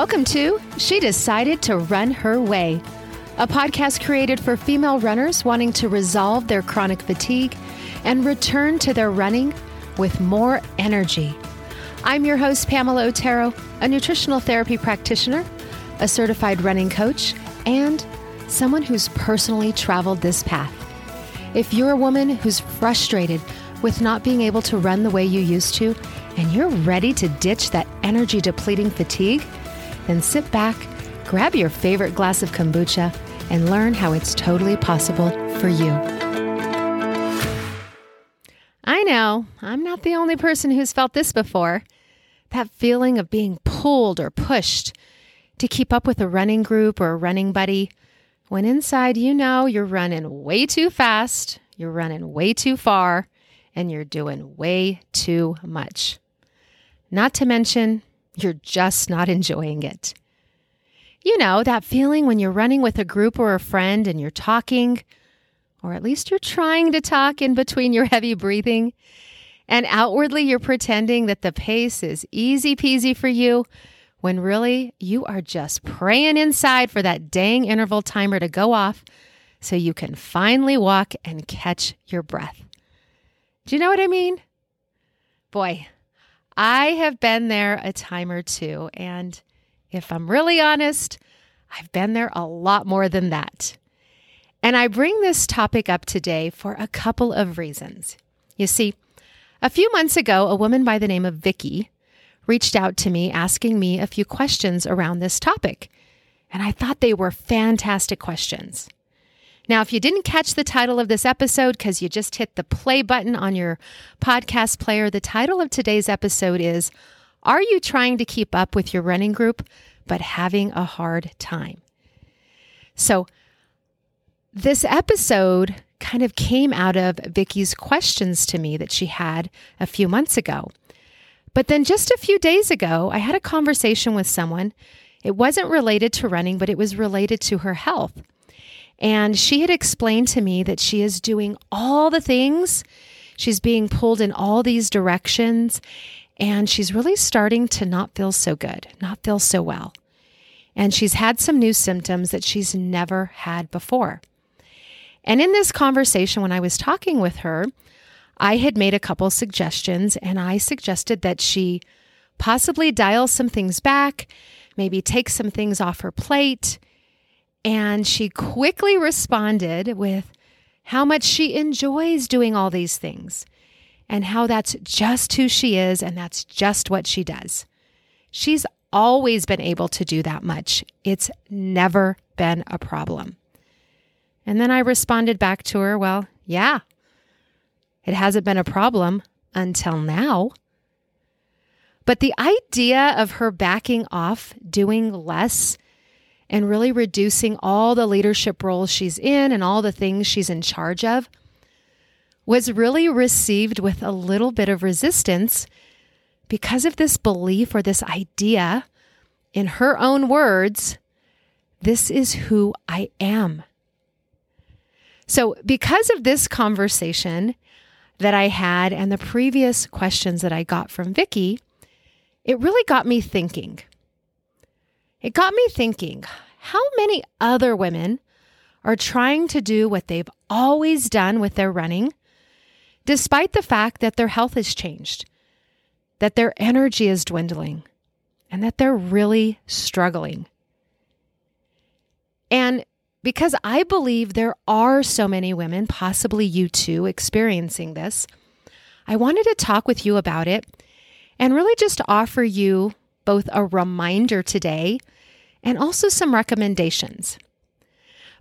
Welcome to She Decided to Run Her Way, a podcast created for female runners wanting to resolve their chronic fatigue and return to their running with more energy. I'm your host, Pamela Otero, a nutritional therapy practitioner, a certified running coach, and someone who's personally traveled this path. If you're a woman who's frustrated with not being able to run the way you used to, and you're ready to ditch that energy depleting fatigue, then sit back, grab your favorite glass of kombucha, and learn how it's totally possible for you. I know, I'm not the only person who's felt this before. That feeling of being pulled or pushed to keep up with a running group or a running buddy, when inside you know you're running way too fast, you're running way too far, and you're doing way too much. Not to mention, you're just not enjoying it. You know, that feeling when you're running with a group or a friend and you're talking, or at least you're trying to talk in between your heavy breathing, and outwardly you're pretending that the pace is easy peasy for you, when really you are just praying inside for that dang interval timer to go off so you can finally walk and catch your breath. Do you know what I mean? Boy, I have been there a time or two. And if I'm really honest, I've been there a lot more than that. And I bring this topic up today for a couple of reasons. You see, a few months ago, a woman by the name of Vicky reached out to me asking me a few questions around this topic. And I thought they were fantastic questions. Now, if you didn't catch the title of this episode because you just hit the play button on your podcast player, the title of today's episode is Are You Trying to Keep Up with Your Running Group but Having a Hard Time? So, this episode kind of came out of Vicky's questions to me that she had a few months ago. But then just a few days ago, I had a conversation with someone. It wasn't related to running, but it was related to her health. And she had explained to me that she is doing all the things. She's being pulled in all these directions. And she's really starting to not feel so good, not feel so well. And she's had some new symptoms that she's never had before. And in this conversation, when I was talking with her, I had made a couple suggestions and I suggested that she possibly dial some things back, maybe take some things off her plate, and she quickly responded with how much she enjoys doing all these things and how that's just who she is and that's just what she does. She's always been able to do that much, it's never been a problem. And then I responded back to her, well, yeah, it hasn't been a problem until now. But the idea of her backing off, doing less, and really reducing all the leadership roles she's in and all the things she's in charge of was really received with a little bit of resistance because of this belief or this idea, in her own words, this is who I am. So, because of this conversation that I had and the previous questions that I got from Vicky, it really got me thinking. It got me thinking how many other women are trying to do what they've always done with their running, despite the fact that their health has changed, that their energy is dwindling, and that they're really struggling. And because I believe there are so many women, possibly you too, experiencing this, I wanted to talk with you about it and really just offer you both a reminder today and also some recommendations.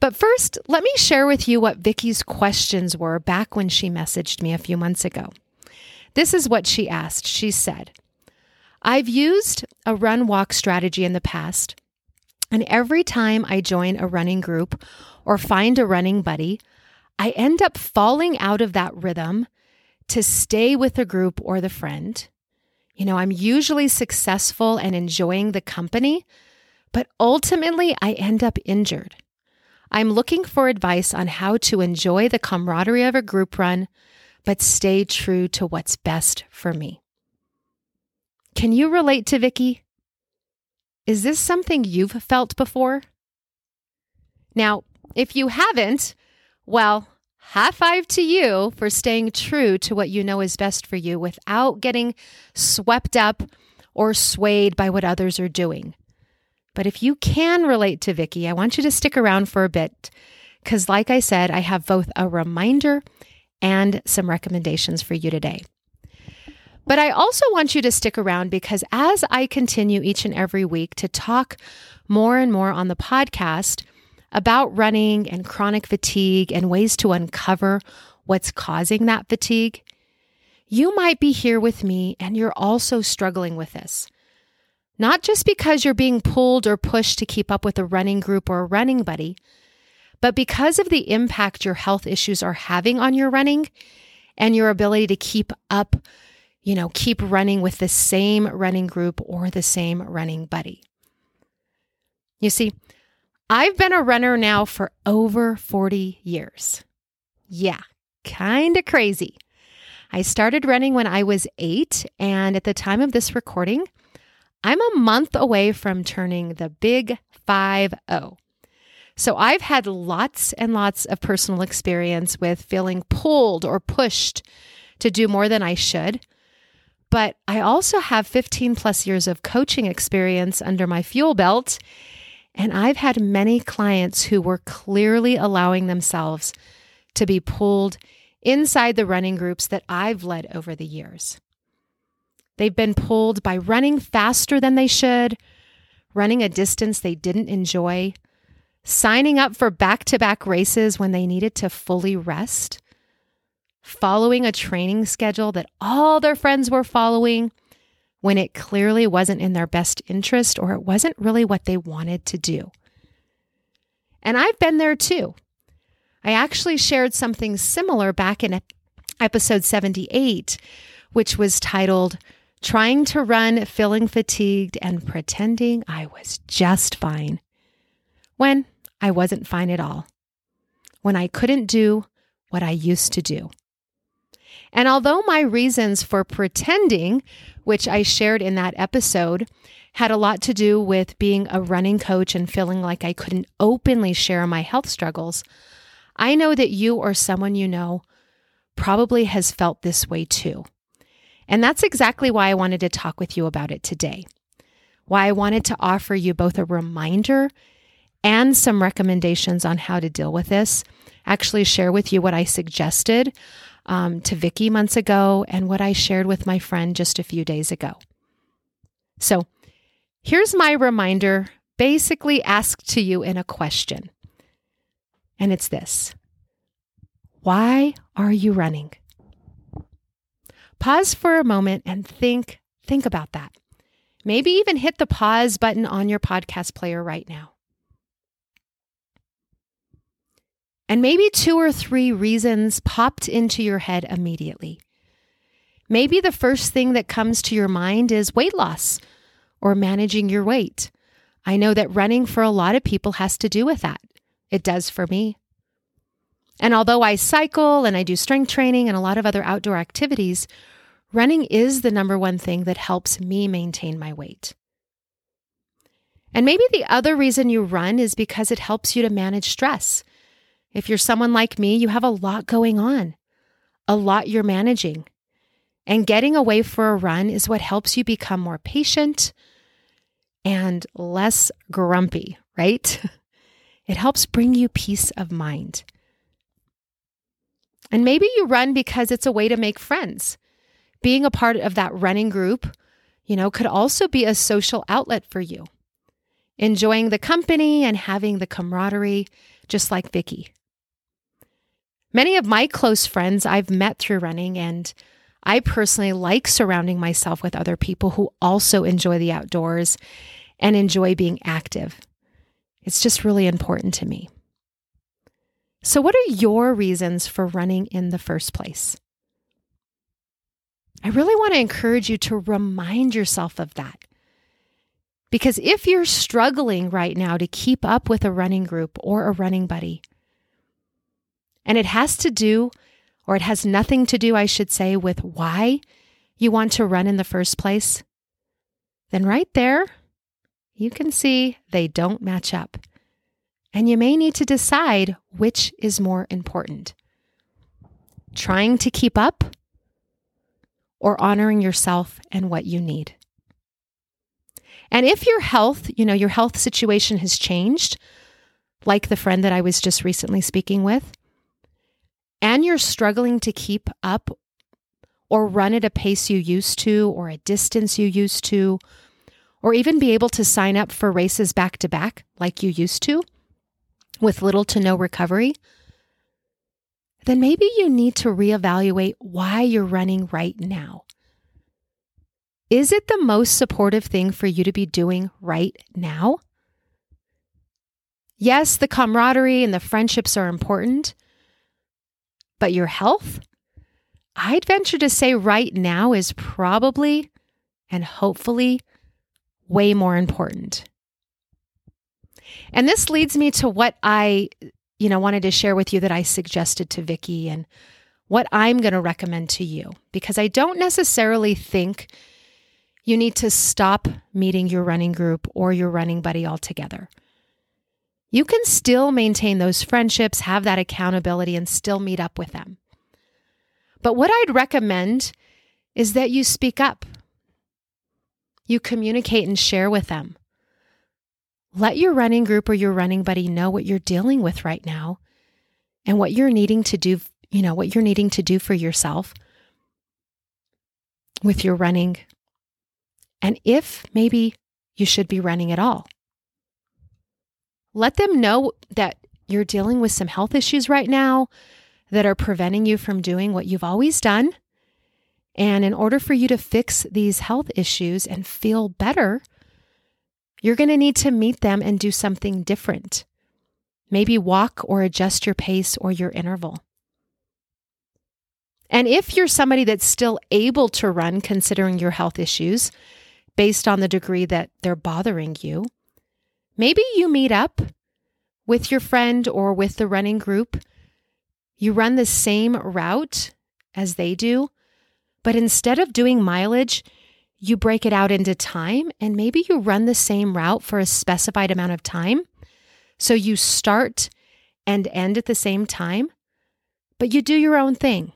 But first, let me share with you what Vicky's questions were back when she messaged me a few months ago. This is what she asked. She said, I've used a run walk strategy in the past, and every time I join a running group or find a running buddy, I end up falling out of that rhythm to stay with the group or the friend. You know, I'm usually successful and enjoying the company, but ultimately I end up injured. I'm looking for advice on how to enjoy the camaraderie of a group run, but stay true to what's best for me. Can you relate to Vicky? Is this something you've felt before? Now, if you haven't, well, high five to you for staying true to what you know is best for you without getting swept up or swayed by what others are doing. But if you can relate to Vicki, I want you to stick around for a bit because, like I said, I have both a reminder and some recommendations for you today. But I also want you to stick around because as I continue each and every week to talk more and more on the podcast about running and chronic fatigue and ways to uncover what's causing that fatigue, you might be here with me and you're also struggling with this. Not just because you're being pulled or pushed to keep up with a running group or a running buddy, but because of the impact your health issues are having on your running and your ability to keep up you know, keep running with the same running group or the same running buddy. You see, I've been a runner now for over 40 years. Yeah, kind of crazy. I started running when I was eight, and at the time of this recording, I'm a month away from turning the big 5 0. So I've had lots and lots of personal experience with feeling pulled or pushed to do more than I should but I also have 15 plus years of coaching experience under my fuel belt. And I've had many clients who were clearly allowing themselves to be pulled inside the running groups that I've led over the years. They've been pulled by running faster than they should, running a distance they didn't enjoy, signing up for back to back races when they needed to fully rest, following a training schedule that all their friends were following when it clearly wasn't in their best interest or it wasn't really what they wanted to do. And I've been there too. I actually shared something similar back in episode 78, which was titled Trying to Run, Feeling Fatigued, and Pretending I Was Just Fine. When I wasn't fine at all. When I couldn't do what I used to do. And although my reasons for pretending, which I shared in that episode, had a lot to do with being a running coach and feeling like I couldn't openly share my health struggles, I know that you or someone you know probably has felt this way too. And that's exactly why I wanted to talk with you about it today. Why I wanted to offer you both a reminder and some recommendations on how to deal with this. Actually, share with you what I suggested um, to Vicki months ago and what I shared with my friend just a few days ago. So here's my reminder, basically asked to you in a question. And it's this Why are you running? Pause for a moment and think, think about that. Maybe even hit the pause button on your podcast player right now. And maybe two or three reasons popped into your head immediately. Maybe the first thing that comes to your mind is weight loss or managing your weight. I know that running for a lot of people has to do with that. It does for me. And although I cycle and I do strength training and a lot of other outdoor activities, running is the number one thing that helps me maintain my weight. And maybe the other reason you run is because it helps you to manage stress. If you're someone like me, you have a lot going on, a lot you're managing. And getting away for a run is what helps you become more patient and less grumpy, right? It helps bring you peace of mind. And maybe you run because it's a way to make friends. Being a part of that running group, you know, could also be a social outlet for you. Enjoying the company and having the camaraderie, just like Vicki. Many of my close friends I've met through running, and I personally like surrounding myself with other people who also enjoy the outdoors and enjoy being active. It's just really important to me. So, what are your reasons for running in the first place? I really want to encourage you to remind yourself of that. Because if you're struggling right now to keep up with a running group or a running buddy, and it has to do, or it has nothing to do, I should say, with why you want to run in the first place, then right there, you can see they don't match up. And you may need to decide which is more important trying to keep up or honoring yourself and what you need. And if your health, you know, your health situation has changed, like the friend that I was just recently speaking with, and you're struggling to keep up or run at a pace you used to or a distance you used to, or even be able to sign up for races back to back like you used to with little to no recovery, then maybe you need to reevaluate why you're running right now. Is it the most supportive thing for you to be doing right now? Yes, the camaraderie and the friendships are important, but your health? I'd venture to say right now is probably and hopefully way more important. And this leads me to what I you know, wanted to share with you that I suggested to Vicki and what I'm going to recommend to you because I don't necessarily think you need to stop meeting your running group or your running buddy altogether. You can still maintain those friendships, have that accountability, and still meet up with them. But what I'd recommend is that you speak up, you communicate and share with them. Let your running group or your running buddy know what you're dealing with right now and what you're needing to do, you know, what you're needing to do for yourself with your running. And if maybe you should be running at all. Let them know that you're dealing with some health issues right now that are preventing you from doing what you've always done. And in order for you to fix these health issues and feel better, you're going to need to meet them and do something different. Maybe walk or adjust your pace or your interval. And if you're somebody that's still able to run, considering your health issues, based on the degree that they're bothering you, maybe you meet up with your friend or with the running group. You run the same route as they do, but instead of doing mileage, you break it out into time and maybe you run the same route for a specified amount of time. So you start and end at the same time, but you do your own thing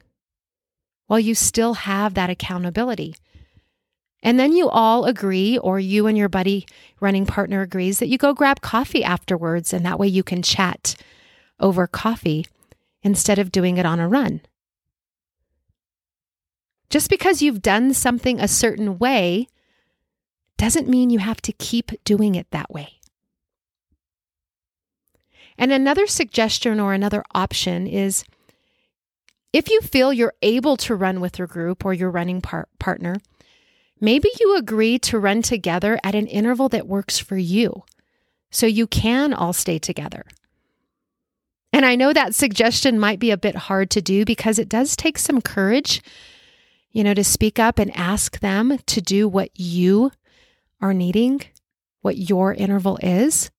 while you still have that accountability. And then you all agree, or you and your buddy running partner agrees that you go grab coffee afterwards, and that way you can chat over coffee instead of doing it on a run. Just because you've done something a certain way doesn't mean you have to keep doing it that way. And another suggestion or another option is if you feel you're able to run with your group or your running par- partner, maybe you agree to run together at an interval that works for you so you can all stay together. And I know that suggestion might be a bit hard to do because it does take some courage you know, to speak up and ask them to do what you are needing, what your interval is.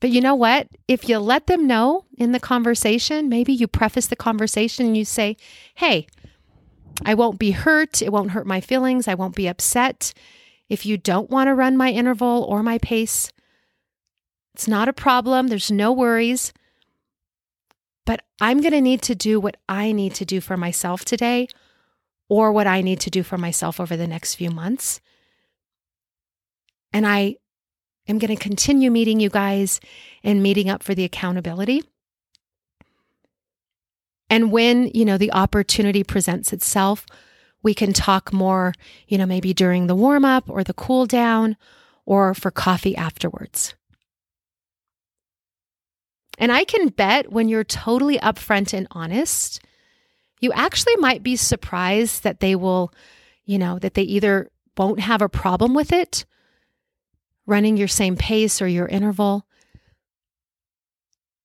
But you know what? If you let them know in the conversation, maybe you preface the conversation and you say, Hey, I won't be hurt. It won't hurt my feelings. I won't be upset. If you don't want to run my interval or my pace, it's not a problem. There's no worries. But I'm going to need to do what I need to do for myself today or what I need to do for myself over the next few months. And I am going to continue meeting you guys and meeting up for the accountability. And when, you know, the opportunity presents itself, we can talk more, you know, maybe during the warm up or the cool down or for coffee afterwards. And I can bet when you're totally upfront and honest, you actually might be surprised that they will, you know, that they either won't have a problem with it, running your same pace or your interval.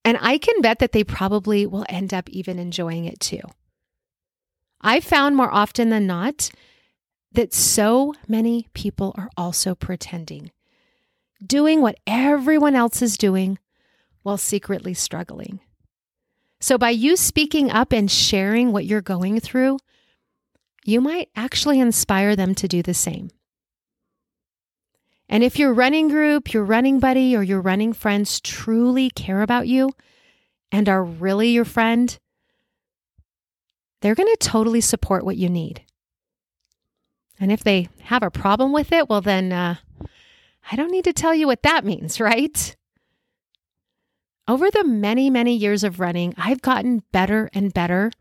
And I can bet that they probably will end up even enjoying it too. I've found more often than not that so many people are also pretending, doing what everyone else is doing while secretly struggling. So, by you speaking up and sharing what you're going through, you might actually inspire them to do the same. And if your running group, your running buddy, or your running friends truly care about you and are really your friend, they're going to totally support what you need. And if they have a problem with it, well, then uh, I don't need to tell you what that means, right? Over the many, many years of running, I've gotten better and better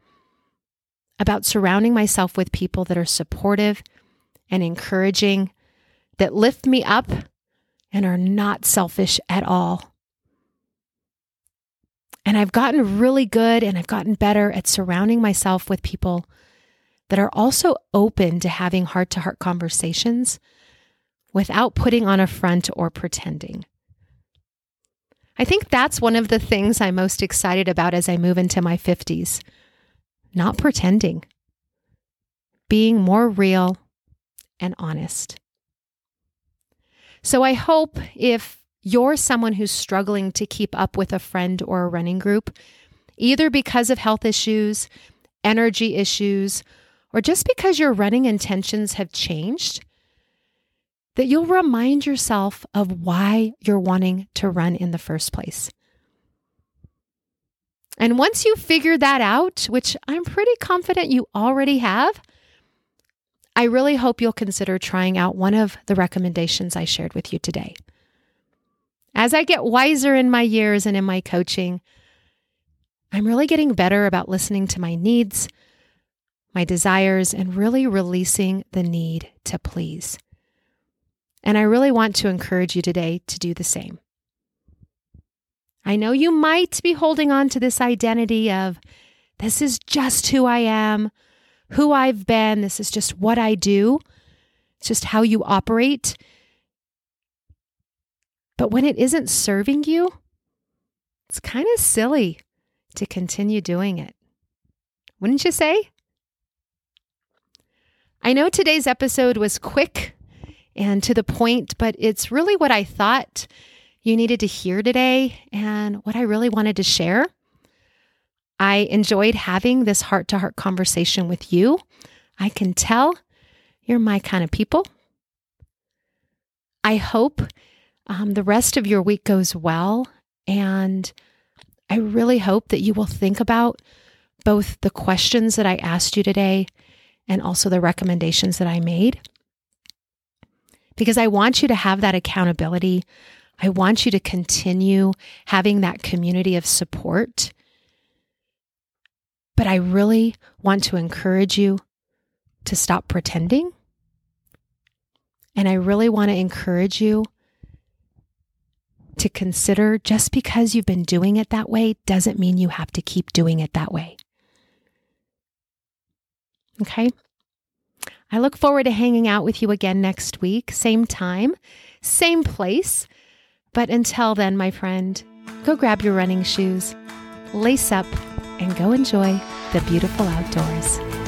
about surrounding myself with people that are supportive and encouraging, that lift me up and are not selfish at all. And I've gotten really good and I've gotten better at surrounding myself with people that are also open to having heart to heart conversations without putting on a front or pretending. I think that's one of the things I'm most excited about as I move into my 50s. Not pretending, being more real and honest. So I hope if you're someone who's struggling to keep up with a friend or a running group, either because of health issues, energy issues, or just because your running intentions have changed, that you'll remind yourself of why you're wanting to run in the first place. And once you figure that out, which I'm pretty confident you already have, I really hope you'll consider trying out one of the recommendations I shared with you today. As I get wiser in my years and in my coaching, I'm really getting better about listening to my needs, my desires, and really releasing the need to please. And I really want to encourage you today to do the same. I know you might be holding on to this identity of this is just who I am, who I've been, this is just what I do, it's just how you operate. But when it isn't serving you, it's kind of silly to continue doing it. Wouldn't you say? I know today's episode was quick and to the point, but it's really what I thought you needed to hear today and what I really wanted to share. I enjoyed having this heart to heart conversation with you. I can tell you're my kind of people. I hope um, the rest of your week goes well. And I really hope that you will think about both the questions that I asked you today and also the recommendations that I made because I want you to have that accountability. I want you to continue having that community of support. But I really want to encourage you to stop pretending. And I really want to encourage you to consider just because you've been doing it that way doesn't mean you have to keep doing it that way. Okay? I look forward to hanging out with you again next week, same time, same place. But until then, my friend, go grab your running shoes, lace up, and go enjoy the beautiful outdoors.